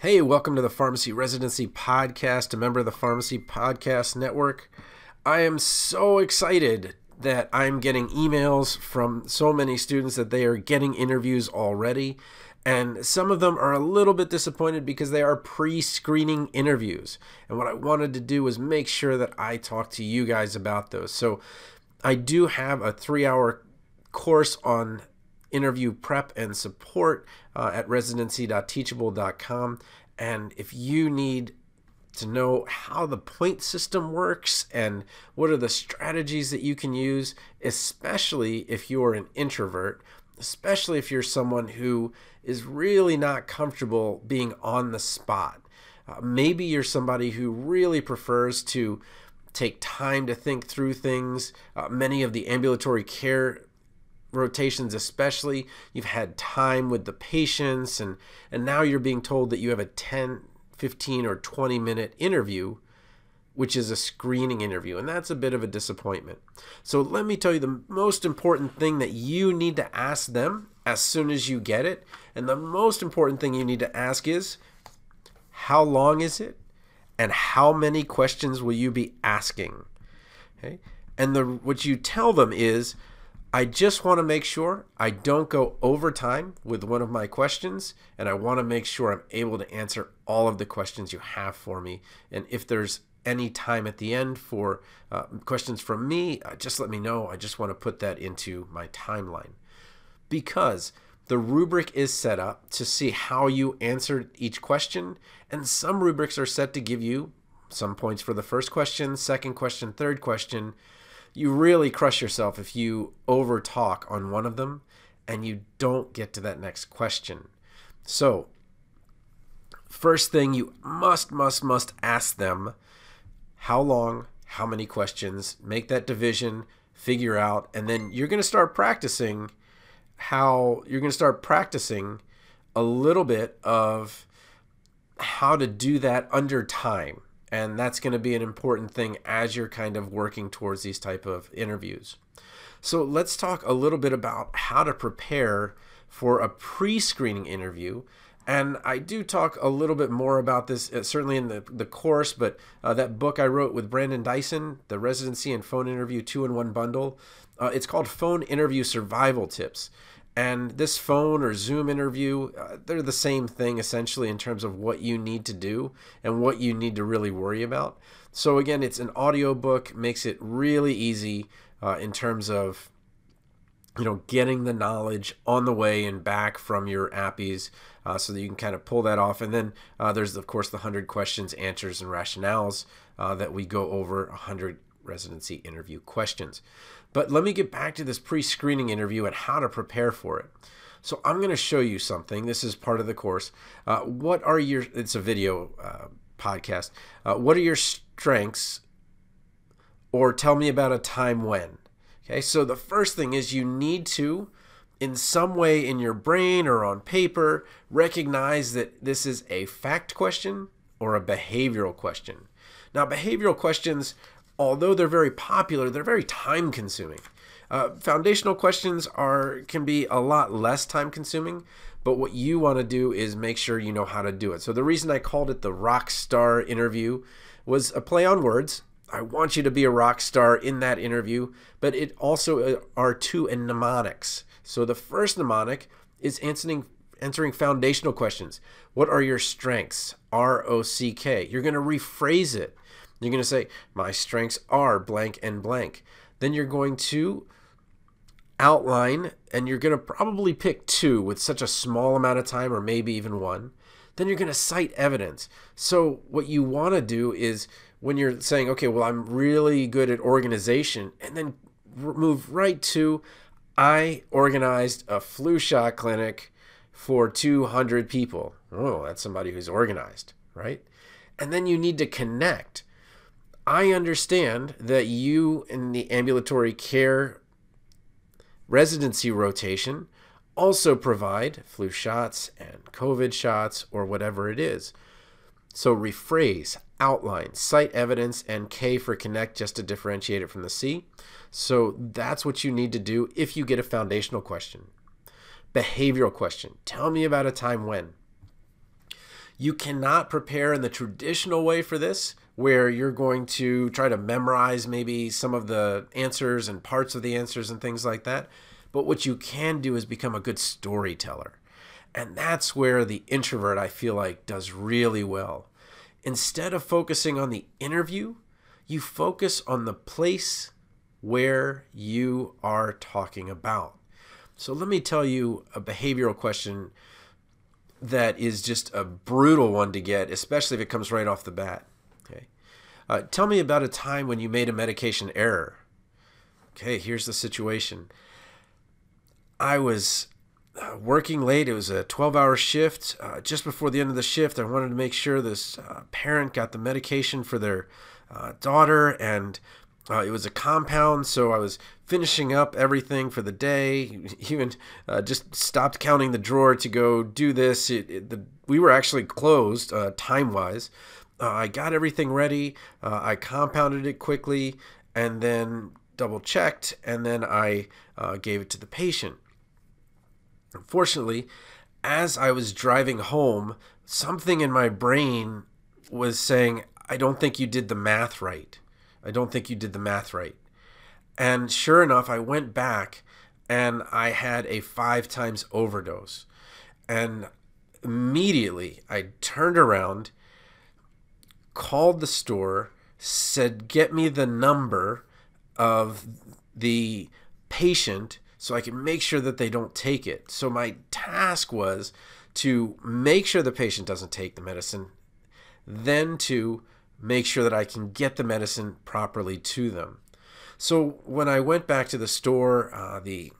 Hey, welcome to the Pharmacy Residency Podcast, a member of the Pharmacy Podcast Network. I am so excited that I'm getting emails from so many students that they are getting interviews already. And some of them are a little bit disappointed because they are pre screening interviews. And what I wanted to do was make sure that I talk to you guys about those. So I do have a three hour course on interview prep and support uh, at residency.teachable.com. And if you need to know how the point system works and what are the strategies that you can use, especially if you're an introvert, especially if you're someone who is really not comfortable being on the spot. Uh, maybe you're somebody who really prefers to take time to think through things. Uh, many of the ambulatory care rotations especially. You've had time with the patients and and now you're being told that you have a 10 15 or 20 minute interview which is a screening interview and that's a bit of a disappointment. So let me tell you the most important thing that you need to ask them as soon as you get it and the most important thing you need to ask is how long is it? And how many questions will you be asking? Okay? And the what you tell them is I just want to make sure I don't go over time with one of my questions, and I want to make sure I'm able to answer all of the questions you have for me. And if there's any time at the end for uh, questions from me, uh, just let me know. I just want to put that into my timeline. Because the rubric is set up to see how you answered each question, and some rubrics are set to give you some points for the first question, second question, third question you really crush yourself if you over talk on one of them and you don't get to that next question. So, first thing you must, must, must ask them how long, how many questions, make that division, figure out, and then you're going to start practicing how you're going to start practicing a little bit of how to do that under time and that's going to be an important thing as you're kind of working towards these type of interviews so let's talk a little bit about how to prepare for a pre-screening interview and I do talk a little bit more about this, uh, certainly in the, the course, but uh, that book I wrote with Brandon Dyson, the residency and phone interview two in one bundle, uh, it's called Phone Interview Survival Tips. And this phone or Zoom interview, uh, they're the same thing essentially in terms of what you need to do and what you need to really worry about. So, again, it's an audio book, makes it really easy uh, in terms of you know getting the knowledge on the way and back from your APPEs uh, so that you can kind of pull that off and then uh, there's of course the 100 questions answers and rationales uh, that we go over 100 residency interview questions but let me get back to this pre screening interview and how to prepare for it. So I'm going to show you something. This is part of the course. Uh, what are your, it's a video uh, podcast. Uh, what are your strengths? Or tell me about a time when. Okay, so the first thing is you need to, in some way in your brain or on paper, recognize that this is a fact question or a behavioral question. Now, behavioral questions although they're very popular, they're very time consuming. Uh, foundational questions are can be a lot less time consuming, but what you want to do is make sure you know how to do it. So the reason I called it the rock star interview was a play on words. I want you to be a rock star in that interview, but it also uh, are two mnemonics. So the first mnemonic is answering answering foundational questions. What are your strengths? R O C K. You're going to rephrase it. You're going to say, My strengths are blank and blank. Then you're going to outline, and you're going to probably pick two with such a small amount of time, or maybe even one. Then you're going to cite evidence. So, what you want to do is when you're saying, okay, well, I'm really good at organization, and then move right to, I organized a flu shot clinic for 200 people. Oh, that's somebody who's organized, right? And then you need to connect. I understand that you in the ambulatory care residency rotation also provide flu shots and COVID shots or whatever it is. So rephrase, outline, cite evidence, and K for connect just to differentiate it from the C. So that's what you need to do if you get a foundational question. Behavioral question. Tell me about a time when. You cannot prepare in the traditional way for this, where you're going to try to memorize maybe some of the answers and parts of the answers and things like that. But what you can do is become a good storyteller. And that's where the introvert, I feel like, does really well. Instead of focusing on the interview, you focus on the place where you are talking about. So let me tell you a behavioral question that is just a brutal one to get, especially if it comes right off the bat. Uh, tell me about a time when you made a medication error. Okay, here's the situation. I was uh, working late. It was a 12 hour shift. Uh, just before the end of the shift, I wanted to make sure this uh, parent got the medication for their uh, daughter, and uh, it was a compound. So I was finishing up everything for the day. Even uh, just stopped counting the drawer to go do this. It, it, the, we were actually closed time wise. Uh, I got everything ready. Uh, I compounded it quickly and then double checked, and then I uh, gave it to the patient. Unfortunately, as I was driving home, something in my brain was saying, I don't think you did the math right. I don't think you did the math right. And sure enough, I went back and I had a five times overdose. And immediately I turned around, called the store, said, Get me the number of the patient so I can make sure that they don't take it. So my task was to make sure the patient doesn't take the medicine, then to make sure that I can get the medicine properly to them. So when I went back to the store, uh, the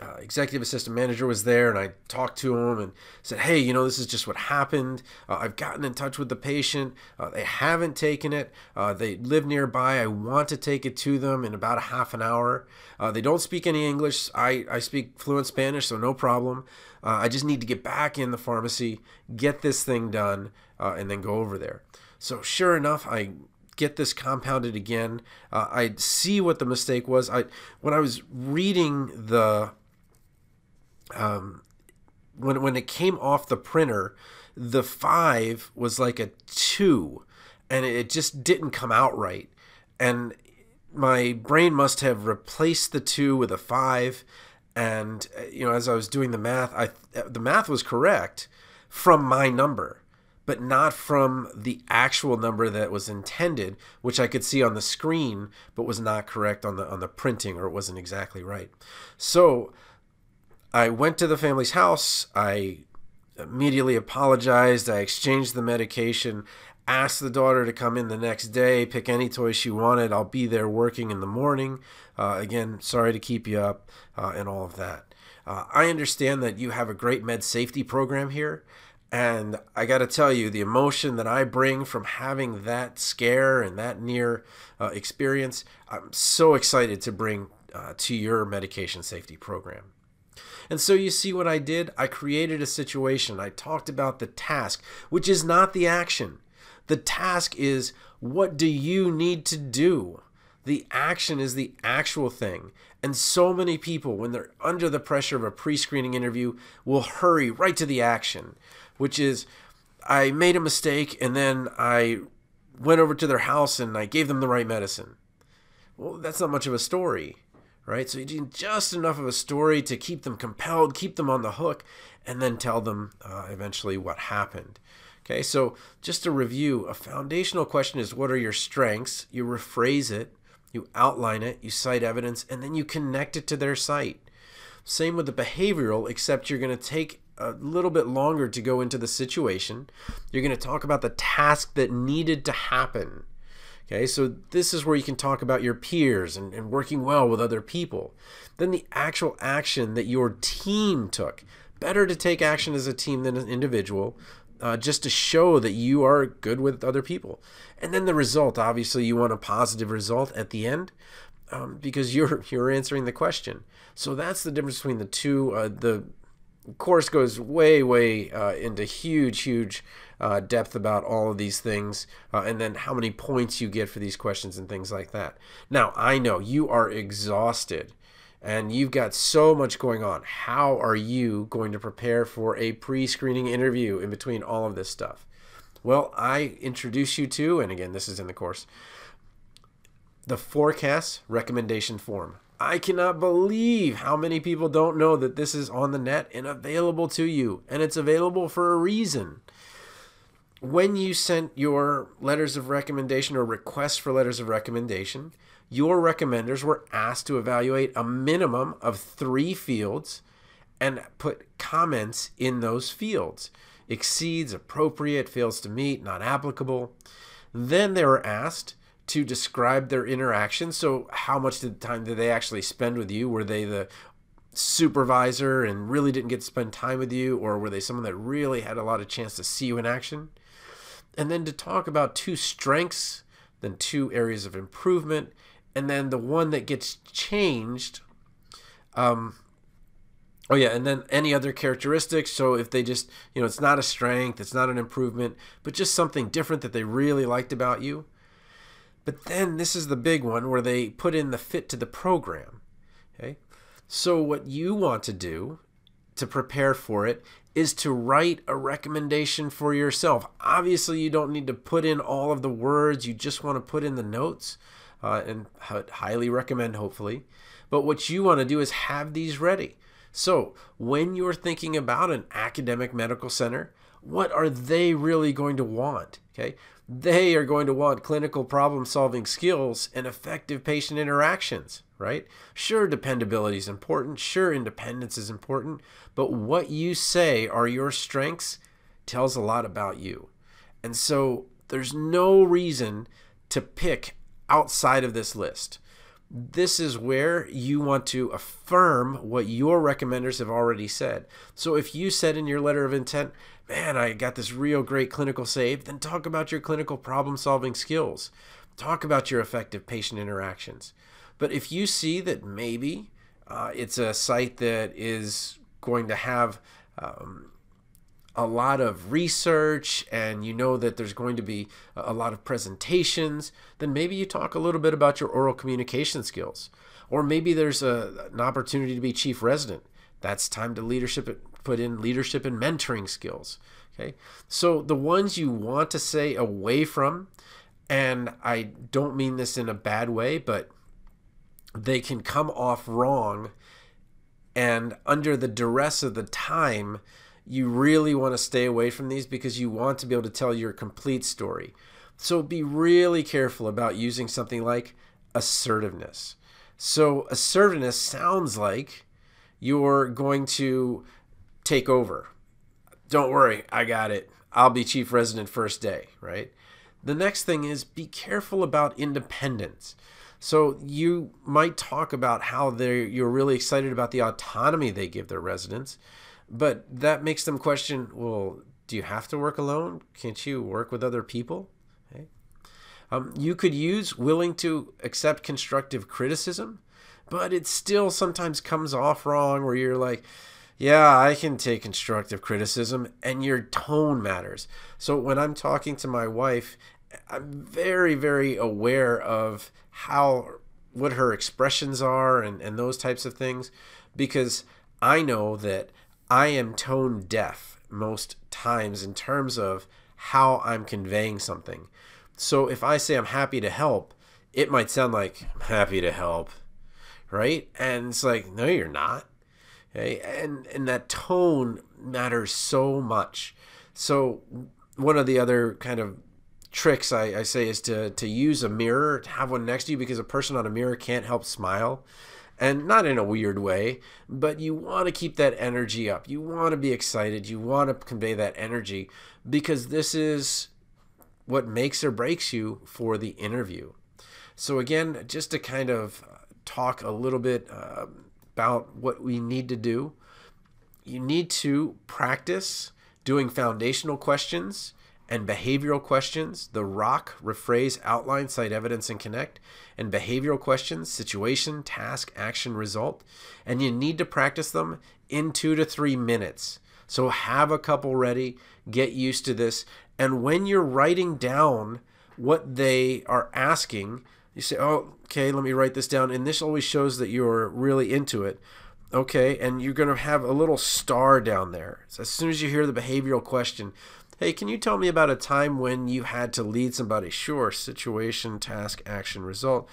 uh, executive assistant manager was there and I talked to him and said, Hey, you know, this is just what happened. Uh, I've gotten in touch with the patient. Uh, they haven't taken it. Uh, they live nearby. I want to take it to them in about a half an hour. Uh, they don't speak any English. I, I speak fluent Spanish, so no problem. Uh, I just need to get back in the pharmacy, get this thing done, and then go over there. So, sure enough, I get this compounded again. I see what the mistake was. I when I was reading the um, when when it came off the printer, the five was like a two, and it just didn't come out right. And my brain must have replaced the two with a five. And uh, you know, as I was doing the math, I the math was correct from my number, but not from the actual number that was intended, which I could see on the screen, but was not correct on the on the printing, or it wasn't exactly right. So I went to the family's house. I immediately apologized. I exchanged the medication, asked the daughter to come in the next day, pick any toy she wanted. I'll be there working in the morning. Uh, again, sorry to keep you up uh, and all of that. Uh, I understand that you have a great med safety program here. And I got to tell you, the emotion that I bring from having that scare and that near uh, experience, I'm so excited to bring uh, to your medication safety program. And so you see what I did? I created a situation. I talked about the task, which is not the action. The task is what do you need to do? The action is the actual thing. And so many people, when they're under the pressure of a pre screening interview, will hurry right to the action, which is I made a mistake and then I went over to their house and I gave them the right medicine. Well, that's not much of a story right? So you do just enough of a story to keep them compelled, keep them on the hook, and then tell them uh, eventually what happened. Okay, so just to review, a foundational question is what are your strengths? You rephrase it, you outline it, you cite evidence, and then you connect it to their site. Same with the behavioral, except you're going to take a little bit longer to go into the situation. You're going to talk about the task that needed to happen. Okay, so this is where you can talk about your peers and, and working well with other people. Then the actual action that your team took. Better to take action as a team than an individual, uh, just to show that you are good with other people. And then the result, obviously, you want a positive result at the end um, because you're you're answering the question. So that's the difference between the two. Uh, the course goes way, way uh, into huge, huge uh, depth about all of these things, uh, and then how many points you get for these questions and things like that. Now, I know you are exhausted and you've got so much going on. How are you going to prepare for a pre screening interview in between all of this stuff? Well, I introduce you to, and again, this is in the course, the PhORCAS recommendation form. I cannot believe how many people don't know that this is on the net and available to you, and it's available for a reason. When you sent your letters of recommendation or requests for letters of recommendation, your recommenders were asked to evaluate a minimum of three fields and put comments in those fields exceeds, appropriate, fails to meet, not applicable. Then they were asked to describe their interaction. So, how much did time did they actually spend with you? Were they the supervisor and really didn't get to spend time with you, or were they someone that really had a lot of chance to see you in action? And then to talk about two strengths, then two areas of improvement, and then the one that gets changed. Um, oh yeah, and then any other characteristics. So if they just, you know, it's not a strength, it's not an improvement, but just something different that they really liked about you. But then this is the big one where they put in the fit to the program. Okay. So what you want to do to prepare for it is to write a recommendation for yourself. Obviously, you don't need to put in all of the words, you just want to put in the notes, uh, and highly recommend, hopefully. But what you want to do is have these ready. So, when you're thinking about an academic medical center, what are they really going to want? Okay, they are going to want clinical problem solving skills and effective patient interactions, right? Sure, dependability is important. Sure, independence is important. But what you say are your strengths tells a lot about you. And so there's no reason to pick outside of this list. This is where you want to affirm what your recommenders have already said. So if you said in your letter of intent, man, I got this real great clinical save, then talk about your clinical problem solving skills. Talk about your effective patient interactions. But if you see that maybe uh, it's a site that is going to have um, a lot of research and you know that there's going to be a lot of presentations, then maybe you talk a little bit about your oral communication skills. Or maybe there's a, an opportunity to be chief resident. That's time to leadership put in leadership and mentoring skills. Okay. So the ones you want to say away from, and I don't mean this in a bad way, but they can come off wrong and under the duress of the time you really want to stay away from these because you want to be able to tell your complete story. So be really careful about using something like assertiveness. So, assertiveness sounds like you're going to take over. Don't worry, I got it. I'll be chief resident first day, right? The next thing is be careful about independence. So you might talk about how they you're really excited about the autonomy they give their residents, but that makes them question, well, do you have to work alone? Can't you work with other people? Okay. Um, you could use willing to accept constructive criticism, but it still sometimes comes off wrong where you're like, yeah, I can take constructive criticism, and your tone matters. So when I'm talking to my wife, I'm very, very aware of how what her expressions are and, and those types of things because I know that I am tone deaf most times in terms of how I'm conveying something. So if I say I'm happy to help, it might sound like I'm happy to help, right? And it's like, no, you're not. Okay? And and that tone matters so much. So one of the other kind of tricks I, I say is to to use a mirror, to have one next to you because a person on a mirror can't help smile and not in a weird way, but you want to keep that energy up. You want to be excited. You want to convey that energy because this is what makes or breaks you for the interview. So, again, just to kind of talk a little bit uh, about what we need to do, you need to practice doing foundational questions and behavioral questions, the rock, rephrase, outline, cite evidence, and connect, and behavioral questions, situation, task, action, result. And you need to practice them in two to three minutes. So have a couple ready, get used to this. And when you're writing down what they are asking, you say, oh, okay, let me write this down. And this always shows that you're really into it. Okay, and you're going to have a little star down there. So as soon as you hear the behavioral question, hey, can you tell me about a time when you had to lead somebody? Sure, situation, task, action, result.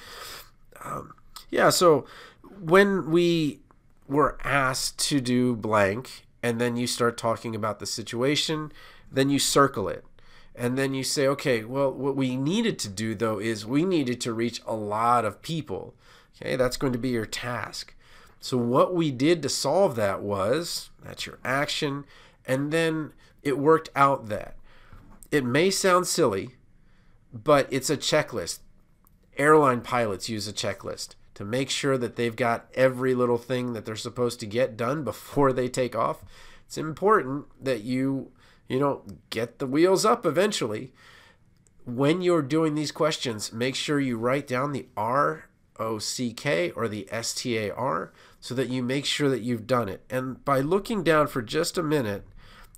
Um, yeah, so when we were asked to do blank, and then you start talking about the situation, then you circle it and then you say, okay, well, what we needed to do though is we needed to reach a lot of people. Okay, that's going to be your task. So, what we did to solve that was that's your action, and then it worked out that. It may sound silly, but it's a checklist. Airline pilots use a checklist to make sure that they've got every little thing that they're supposed to get done before they take off. It's important that you you know, get the wheels up eventually. When you're doing these questions, make sure you write down the R O C K or the S T A R so that you make sure that you've done it. And by looking down for just a minute,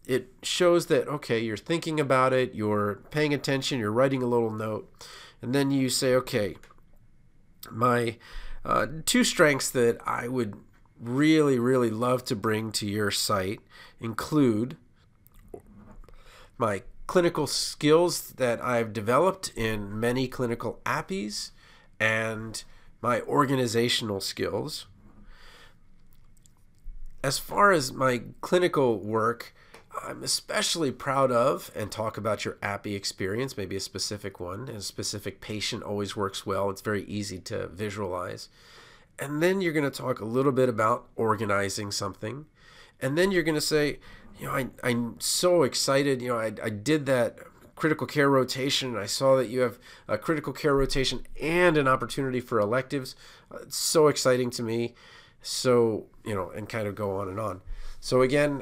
it shows that, okay, you're thinking about it, you're paying attention, you're writing a little note, and then you say, okay, my uh, two strengths that I would really, really love to bring to your site include my clinical skills that I've developed in many clinical APPEs and my organizational skills. As far as my clinical work, I'm especially proud of and talk about your APPE experience, maybe a specific one. A specific patient always works well. It's very easy to visualize. And then you're going to talk a little bit about organizing something. And then you're going to say, you know, I, I'm so excited. You know, I, I did that critical care rotation I saw that you have a critical care rotation and an opportunity for electives. Uh, it's so exciting to me. So, you know, and kind of go on and on. So, again,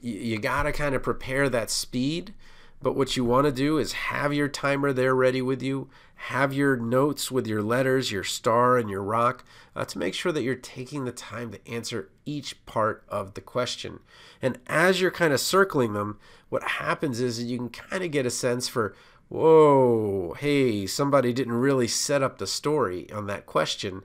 you, you got to kind of prepare that speed. But what you want to do is have your timer there ready with you, have your notes with your letters, your star, and your rock uh, to make sure that you're taking the time to answer each part of the question. And as you're kind of circling them, what happens is you can kind of get a sense for, whoa, hey, somebody didn't really set up the story on that question.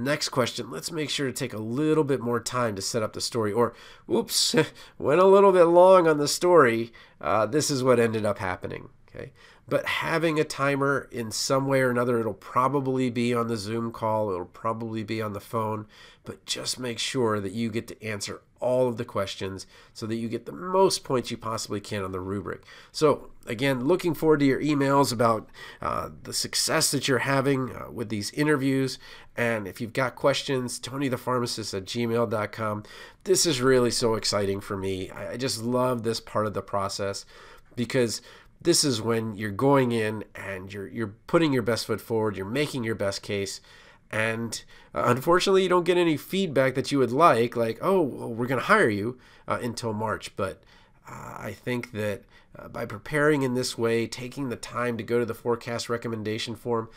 Next question, let's make sure to take a little bit more time to set up the story. Or, oops, went a little bit long on the story. Uh, this is what ended up happening. Okay. But having a timer in some way or another, it'll probably be on the Zoom call, it'll probably be on the phone, but just make sure that you get to answer all of the questions so that you get the most points you possibly can on the rubric. So, again, looking forward to your emails about uh, the success that you're having uh, with these interviews. And if you've got questions, tonythepharmacist at gmail.com. This is really so exciting for me. I, I just love this part of the process because this is when you're going in and you're you're putting your best foot forward, you're making your best case, and uh, unfortunately, you don't get any feedback that you would like, like oh, well, we're going to hire you uh, until March. But uh, I think that uh, by preparing in this way, taking the time to go to the PhORCAS recommendation form,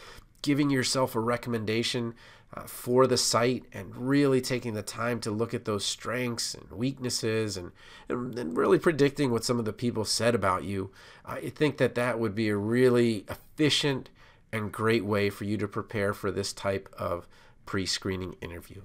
giving yourself a recommendation uh, for the site and really taking the time to look at those strengths and weaknesses and, and, and really predicting what some of the people said about you, I think that that would be a really efficient and great way for you to prepare for this type of pre screening interview.